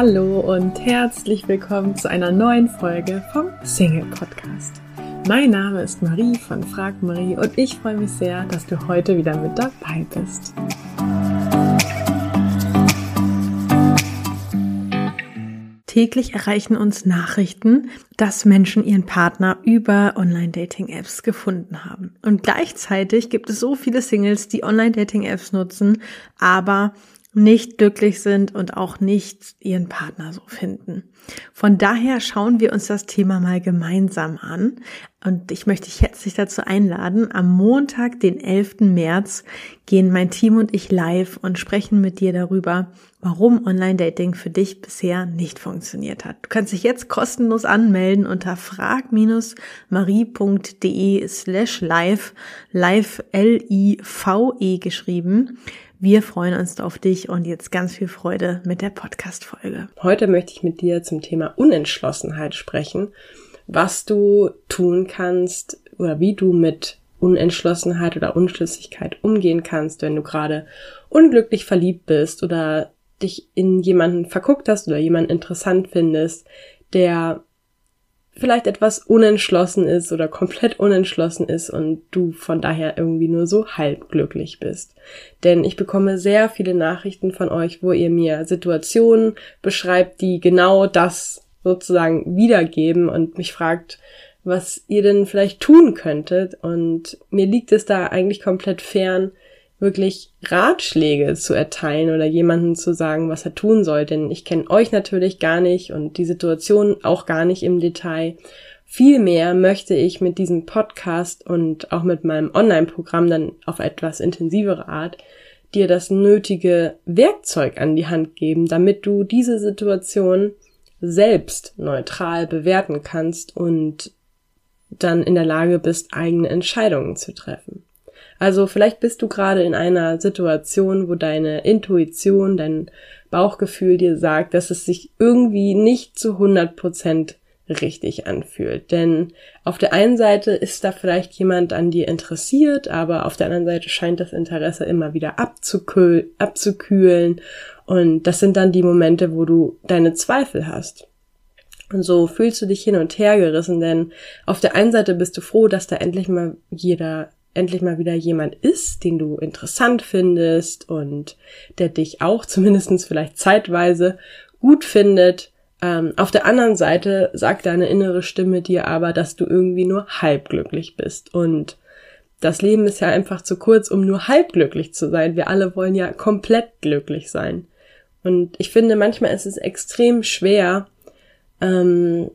Hallo und herzlich willkommen zu einer neuen Folge vom Single Podcast. Mein Name ist Marie von Frag Marie und ich freue mich sehr, dass du heute wieder mit dabei bist. Täglich erreichen uns Nachrichten, dass Menschen ihren Partner über Online-Dating-Apps gefunden haben. Und gleichzeitig gibt es so viele Singles, die Online-Dating-Apps nutzen, aber nicht glücklich sind und auch nicht ihren Partner so finden. Von daher schauen wir uns das Thema mal gemeinsam an. Und ich möchte dich herzlich dazu einladen. Am Montag, den 11. März, gehen mein Team und ich live und sprechen mit dir darüber, warum Online-Dating für dich bisher nicht funktioniert hat. Du kannst dich jetzt kostenlos anmelden unter frag-marie.de slash live, live L-I-V-E geschrieben. Wir freuen uns auf dich und jetzt ganz viel Freude mit der Podcast-Folge. Heute möchte ich mit dir zum Thema Unentschlossenheit sprechen, was du tun kannst oder wie du mit Unentschlossenheit oder Unschlüssigkeit umgehen kannst, wenn du gerade unglücklich verliebt bist oder dich in jemanden verguckt hast oder jemanden interessant findest, der vielleicht etwas unentschlossen ist oder komplett unentschlossen ist und du von daher irgendwie nur so halb glücklich bist. Denn ich bekomme sehr viele Nachrichten von euch, wo ihr mir Situationen beschreibt, die genau das sozusagen wiedergeben und mich fragt, was ihr denn vielleicht tun könntet. Und mir liegt es da eigentlich komplett fern, wirklich Ratschläge zu erteilen oder jemanden zu sagen, was er tun soll. Denn ich kenne euch natürlich gar nicht und die Situation auch gar nicht im Detail. Vielmehr möchte ich mit diesem Podcast und auch mit meinem Online-Programm dann auf etwas intensivere Art dir das nötige Werkzeug an die Hand geben, damit du diese Situation selbst neutral bewerten kannst und dann in der Lage bist, eigene Entscheidungen zu treffen. Also vielleicht bist du gerade in einer Situation, wo deine Intuition, dein Bauchgefühl dir sagt, dass es sich irgendwie nicht zu 100 Prozent richtig anfühlt. Denn auf der einen Seite ist da vielleicht jemand an dir interessiert, aber auf der anderen Seite scheint das Interesse immer wieder abzukühl abzukühlen. Und das sind dann die Momente, wo du deine Zweifel hast. Und so fühlst du dich hin und her gerissen, denn auf der einen Seite bist du froh, dass da endlich mal jeder endlich mal wieder jemand ist, den du interessant findest und der dich auch zumindestens vielleicht zeitweise gut findet. Ähm, auf der anderen Seite sagt deine innere Stimme dir aber, dass du irgendwie nur halb glücklich bist. Und das Leben ist ja einfach zu kurz, um nur halb glücklich zu sein. Wir alle wollen ja komplett glücklich sein. Und ich finde, manchmal ist es extrem schwer, ähm,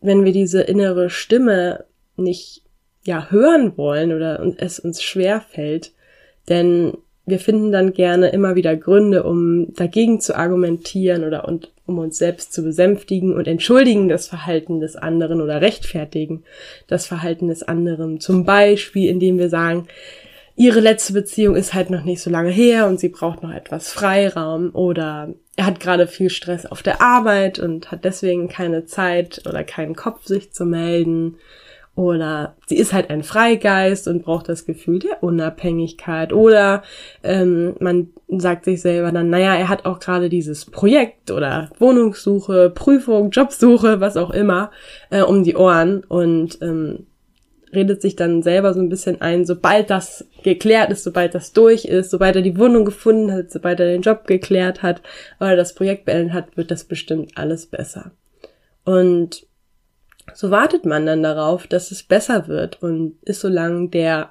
wenn wir diese innere Stimme nicht ja hören wollen oder es uns schwer fällt, denn wir finden dann gerne immer wieder Gründe, um dagegen zu argumentieren oder und, um uns selbst zu besänftigen und entschuldigen das Verhalten des anderen oder rechtfertigen das Verhalten des anderen. Zum Beispiel, indem wir sagen, ihre letzte Beziehung ist halt noch nicht so lange her und sie braucht noch etwas Freiraum oder er hat gerade viel Stress auf der Arbeit und hat deswegen keine Zeit oder keinen Kopf, sich zu melden oder sie ist halt ein Freigeist und braucht das Gefühl der Unabhängigkeit. Oder ähm, man sagt sich selber dann, naja, er hat auch gerade dieses Projekt oder Wohnungssuche, Prüfung, Jobsuche, was auch immer, äh, um die Ohren und ähm, redet sich dann selber so ein bisschen ein, sobald das geklärt ist, sobald das durch ist, sobald er die Wohnung gefunden hat, sobald er den Job geklärt hat oder das Projekt beendet hat, wird das bestimmt alles besser. Und so wartet man dann darauf, dass es besser wird und ist so lang der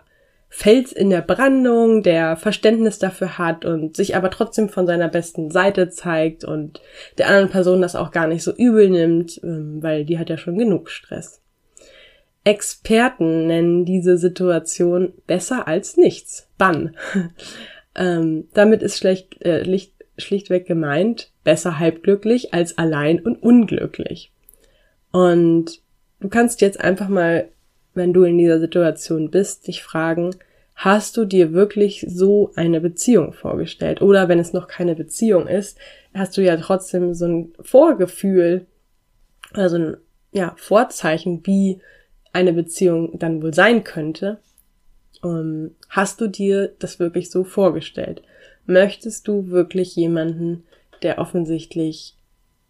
Fels in der Brandung, der Verständnis dafür hat und sich aber trotzdem von seiner besten Seite zeigt und der anderen Person das auch gar nicht so übel nimmt, ähm, weil die hat ja schon genug Stress. Experten nennen diese Situation besser als nichts. Bann. ähm, damit ist schlecht, äh, schlichtweg gemeint, besser halbglücklich als allein und unglücklich. Und Du kannst jetzt einfach mal, wenn du in dieser Situation bist, dich fragen, hast du dir wirklich so eine Beziehung vorgestellt? Oder wenn es noch keine Beziehung ist, hast du ja trotzdem so ein Vorgefühl, also ein ja, Vorzeichen, wie eine Beziehung dann wohl sein könnte. Um, ähm, hast du dir das wirklich so vorgestellt? Möchtest du wirklich jemanden, der offensichtlich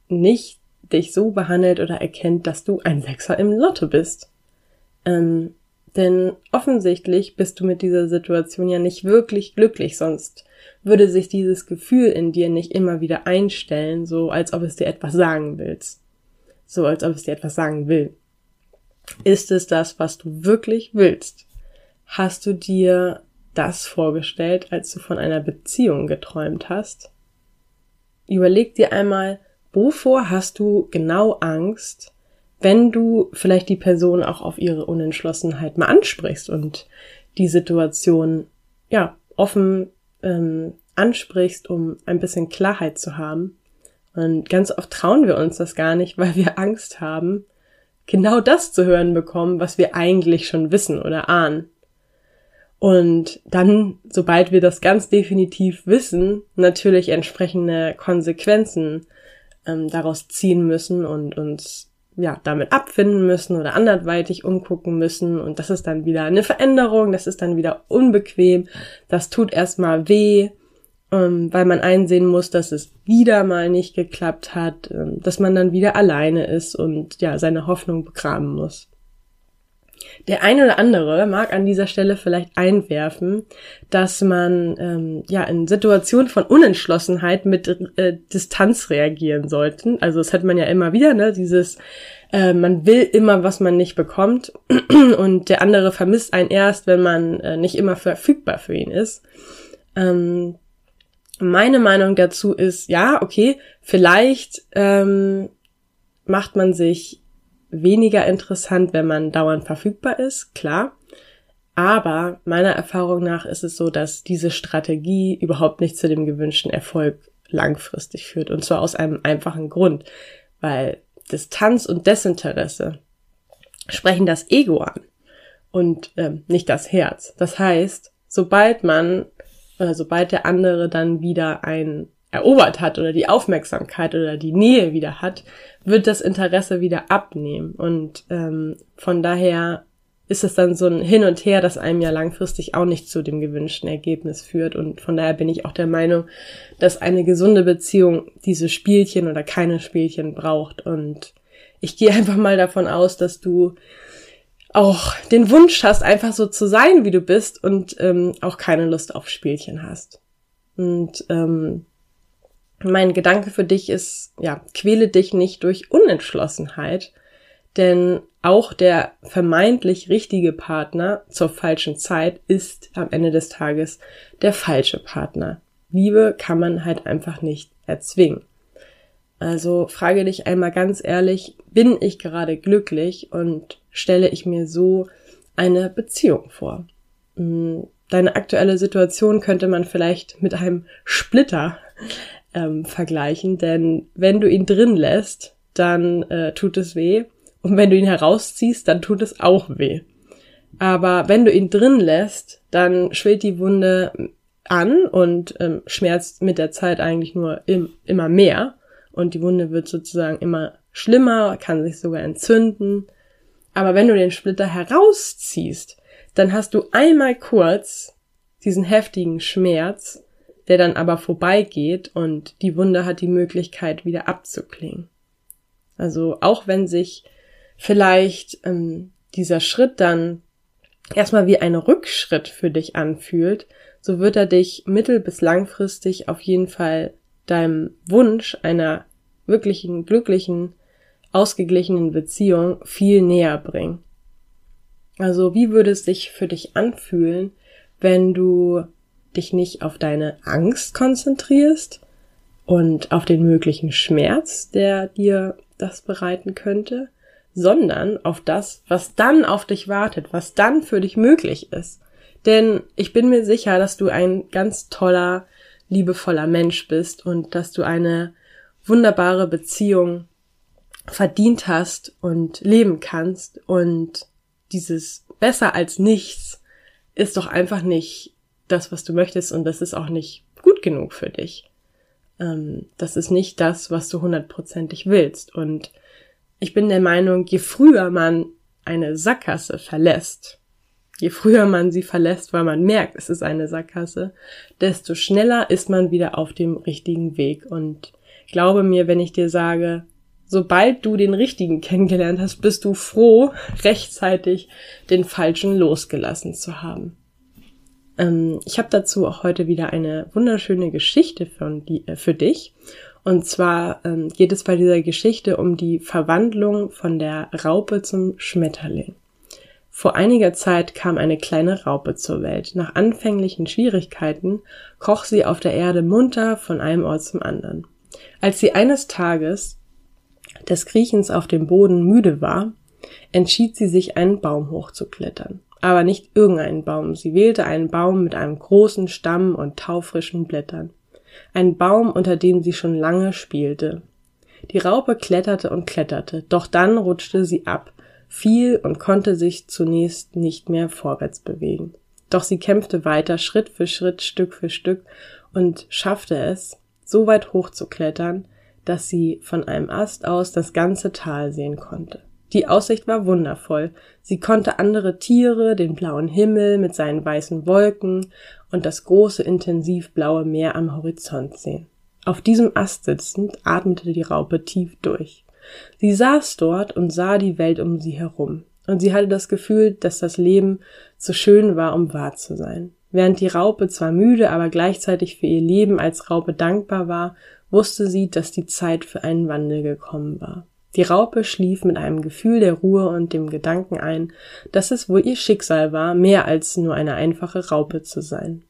nicht dich so behandelt oder erkennt, dass du ein Sechser im Lotto bist. Ähm, denn offensichtlich bist du mit dieser Situation ja nicht wirklich glücklich, sonst würde sich dieses Gefühl in dir nicht immer wieder einstellen, so als ob es dir etwas sagen willst. So als ob es dir etwas sagen will. Ist es das, was du wirklich willst? Hast du dir das vorgestellt, als du von einer Beziehung geträumt hast? Überleg dir einmal, wovor hast du genau Angst, wenn du vielleicht die Person auch auf ihre Unentschlossenheit mal ansprichst und die Situation ja offen ähm, ansprichst, um ein bisschen Klarheit zu haben. Und ganz oft trauen wir uns das gar nicht, weil wir Angst haben, genau das zu hören bekommen, was wir eigentlich schon wissen oder ahnen. Und dann, sobald wir das ganz definitiv wissen, natürlich entsprechende Konsequenzen ähm, daraus ziehen müssen und uns ja damit abfinden müssen oder anderweitig umgucken müssen. Und das ist dann wieder eine Veränderung, das ist dann wieder unbequem, das tut erstmal weh ähm, weil man einsehen muss, dass es wieder mal nicht geklappt hat, ähm, dass man dann wieder alleine ist und ja, seine Hoffnung begraben muss. Der eine oder andere mag an dieser Stelle vielleicht einwerfen, dass man ähm, ja in Situationen von Unentschlossenheit mit äh, Distanz reagieren sollten. Also das hat man ja immer wieder, ne? Dieses äh, man will immer, was man nicht bekommt und der andere vermisst einen erst, wenn man äh, nicht immer verfügbar für ihn ist. Ähm, meine Meinung dazu ist, ja, okay, vielleicht ähm, macht man sich weniger interessant, wenn man dauernd verfügbar ist, klar. Aber meiner Erfahrung nach ist es so, dass diese Strategie überhaupt nicht zu dem gewünschten Erfolg langfristig führt. Und zwar aus einem einfachen Grund, weil Distanz und Desinteresse sprechen das Ego an und ähm, nicht das Herz. Das heißt, sobald man oder sobald der andere dann wieder ein erobert hat oder die Aufmerksamkeit oder die Nähe wieder hat, wird das Interesse wieder abnehmen. Und ähm, von daher ist es dann so ein Hin und Her, das einem ja langfristig auch nicht zu dem gewünschten Ergebnis führt. Und von daher bin ich auch der Meinung, dass eine gesunde Beziehung diese Spielchen oder keine Spielchen braucht. Und ich gehe einfach mal davon aus, dass du auch den Wunsch hast, einfach so zu sein, wie du bist und ähm, auch keine Lust auf Spielchen hast. Und ähm, mein Gedanke für dich ist, ja, quäle dich nicht durch Unentschlossenheit, denn auch der vermeintlich richtige Partner zur falschen Zeit ist am Ende des Tages der falsche Partner. Liebe kann man halt einfach nicht erzwingen. Also frage dich einmal ganz ehrlich, bin ich gerade glücklich und stelle ich mir so eine Beziehung vor? Hm, deine aktuelle Situation könnte man vielleicht mit einem Splitter ähm, vergleichen, denn wenn du ihn drin lässt, dann äh, tut es weh und wenn du ihn herausziehst, dann tut es auch weh. Aber wenn du ihn drin lässt, dann schwillt die Wunde an und ähm, schmerzt mit der Zeit eigentlich nur im, immer mehr und die Wunde wird sozusagen immer schlimmer, kann sich sogar entzünden. Aber wenn du den Splitter herausziehst, dann hast du einmal kurz diesen heftigen Schmerz, der dann aber vorbeigeht und die Wunde hat die Möglichkeit wieder abzuklingen. Also auch wenn sich vielleicht ähm, dieser Schritt dann erstmal wie ein Rückschritt für dich anfühlt, so wird er dich mittel- bis langfristig auf jeden Fall deinem Wunsch einer wirklichen, glücklichen, ausgeglichenen Beziehung viel näher bringen. Also wie würde es sich für dich anfühlen, wenn du dich nicht auf deine Angst konzentrierst und auf den möglichen Schmerz, der dir das bereiten könnte, sondern auf das, was dann auf dich wartet, was dann für dich möglich ist. Denn ich bin mir sicher, dass du ein ganz toller, liebevoller Mensch bist und dass du eine wunderbare Beziehung verdient hast und leben kannst und dieses besser als nichts ist doch einfach nicht das, was du möchtest und das ist auch nicht gut genug für dich. Ähm, das ist nicht das, was du hundertprozentig willst und ich bin der Meinung, je früher man eine Sackgasse verlässt, je früher man sie verlässt, weil man merkt, es ist eine Sackgasse, desto schneller ist man wieder auf dem richtigen Weg und glaube mir, wenn ich dir sage, sobald du den richtigen kennengelernt hast, bist du froh, rechtzeitig den falschen losgelassen zu haben. Ähm, ich habe dazu auch heute wieder eine wunderschöne Geschichte von die, äh, für dich. Und zwar ähm, geht es bei dieser Geschichte um die Verwandlung von der Raupe zum Schmetterling. Vor einiger Zeit kam eine kleine Raupe zur Welt. Nach anfänglichen Schwierigkeiten kroch sie auf der Erde munter von einem Ort zum anderen. Als sie eines Tages des Kriechens auf dem Boden müde war, entschied sie sich, einen Baum hochzuklettern. Aber nicht irgendeinen Baum. Sie wählte einen Baum mit einem großen Stamm und taufrischen Blättern. Ein Baum, unter dem sie schon lange spielte. Die Raupe kletterte und kletterte, doch dann rutschte sie ab, fiel und konnte sich zunächst nicht mehr vorwärts bewegen. Doch sie kämpfte weiter, Schritt für Schritt, Stück für Stück und schaffte es, so weit hochzuklettern, dass sie von einem Ast aus das ganze Tal sehen konnte. Die Aussicht war wundervoll. Sie konnte andere Tiere, den blauen Himmel mit seinen weißen Wolken und das große intensiv blaue Meer am Horizont sehen. Auf diesem Ast sitzend atmete die Raupe tief durch. Sie saß dort und sah die Welt um sie herum, und sie hatte das Gefühl, dass das Leben zu schön war, um wahr zu sein. Während die Raupe zwar müde, aber gleichzeitig für ihr Leben als Raupe dankbar war, wusste sie, dass die Zeit für einen Wandel gekommen war. Die Raupe schlief mit einem Gefühl der Ruhe und dem Gedanken ein, dass es wohl ihr Schicksal war, mehr als nur eine einfache Raupe zu sein.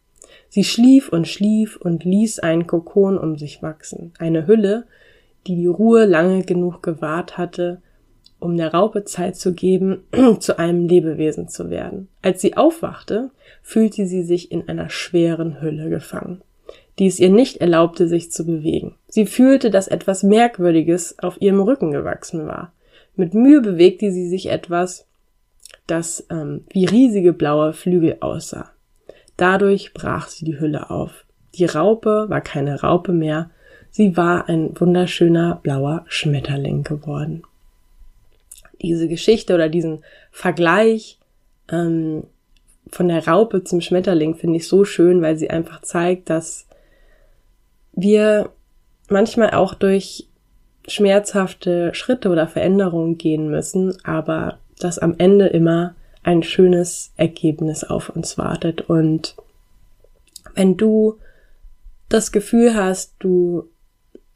Sie schlief und schlief und ließ einen Kokon um sich wachsen, eine Hülle, die die Ruhe lange genug gewahrt hatte, um der Raupe Zeit zu geben, zu einem Lebewesen zu werden. Als sie aufwachte, fühlte sie sich in einer schweren Hülle gefangen die es ihr nicht erlaubte, sich zu bewegen. Sie fühlte, dass etwas Merkwürdiges auf ihrem Rücken gewachsen war. Mit Mühe bewegte sie sich etwas, das ähm, wie riesige blaue Flügel aussah. Dadurch brach sie die Hülle auf. Die Raupe war keine Raupe mehr, sie war ein wunderschöner blauer Schmetterling geworden. Diese Geschichte oder diesen Vergleich ähm, von der Raupe zum Schmetterling finde ich so schön, weil sie einfach zeigt, dass wir manchmal auch durch schmerzhafte Schritte oder Veränderungen gehen müssen, aber dass am Ende immer ein schönes Ergebnis auf uns wartet. Und wenn du das Gefühl hast, du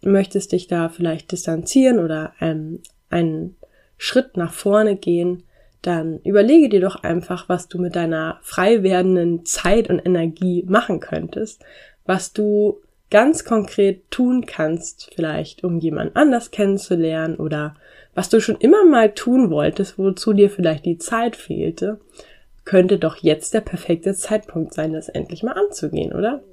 möchtest dich da vielleicht distanzieren oder ähm, einen Schritt nach vorne gehen, dann überlege dir doch einfach, was du mit deiner frei werdenden Zeit und Energie machen könntest, was du ganz konkret tun kannst, vielleicht um jemand anders kennenzulernen oder was du schon immer mal tun wolltest, wozu dir vielleicht die Zeit fehlte, könnte doch jetzt der perfekte Zeitpunkt sein, das endlich mal anzugehen, oder?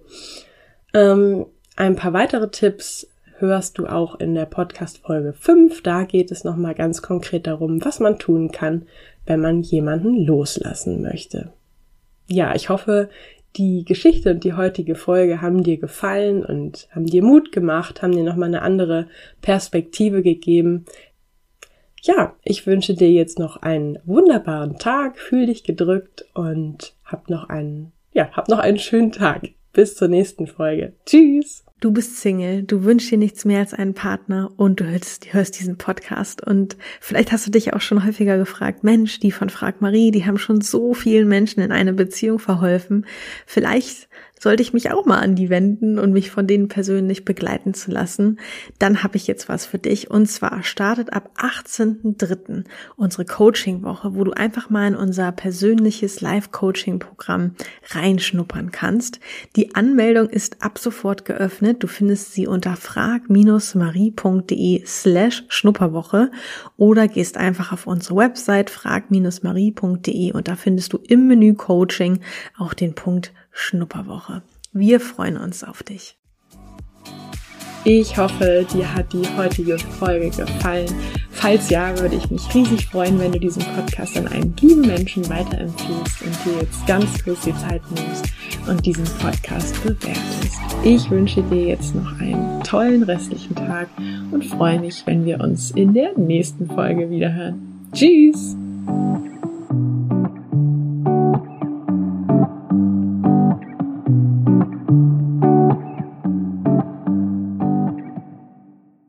Ähm, ein paar weitere Tipps hörst du auch in der Podcast Folge 5. Da geht es nochmal ganz konkret darum, was man tun kann, wenn man jemanden loslassen möchte. Ja, ich hoffe, die Geschichte und die heutige Folge haben dir gefallen und haben dir Mut gemacht, haben dir nochmal eine andere Perspektive gegeben. Ja, ich wünsche dir jetzt noch einen wunderbaren Tag, fühl dich gedrückt und hab noch einen, ja, hab noch einen schönen Tag. Bis zur nächsten Folge. Tschüss! Du bist Single, du wünschst dir nichts mehr als einen Partner und du hörst, hörst, diesen Podcast und vielleicht hast du dich auch schon häufiger gefragt, Mensch, die von Frag Marie, die haben schon so vielen Menschen in eine Beziehung verholfen. Vielleicht sollte ich mich auch mal an die wenden und mich von denen persönlich begleiten zu lassen, dann habe ich jetzt was für dich. Und zwar startet ab 18.03. unsere Coaching-Woche, wo du einfach mal in unser persönliches Live-Coaching-Programm reinschnuppern kannst. Die Anmeldung ist ab sofort geöffnet. Du findest sie unter frag-marie.de slash Schnupperwoche oder gehst einfach auf unsere Website frag-marie.de und da findest du im Menü Coaching auch den Punkt Schnupperwoche. Wir freuen uns auf dich. Ich hoffe, dir hat die heutige Folge gefallen. Falls ja, würde ich mich riesig freuen, wenn du diesen Podcast an einen lieben Menschen weiterempfiehlst und dir jetzt ganz kurz die Zeit nimmst und diesen Podcast bewertest. Ich wünsche dir jetzt noch einen tollen restlichen Tag und freue mich, wenn wir uns in der nächsten Folge wiederhören. Tschüss!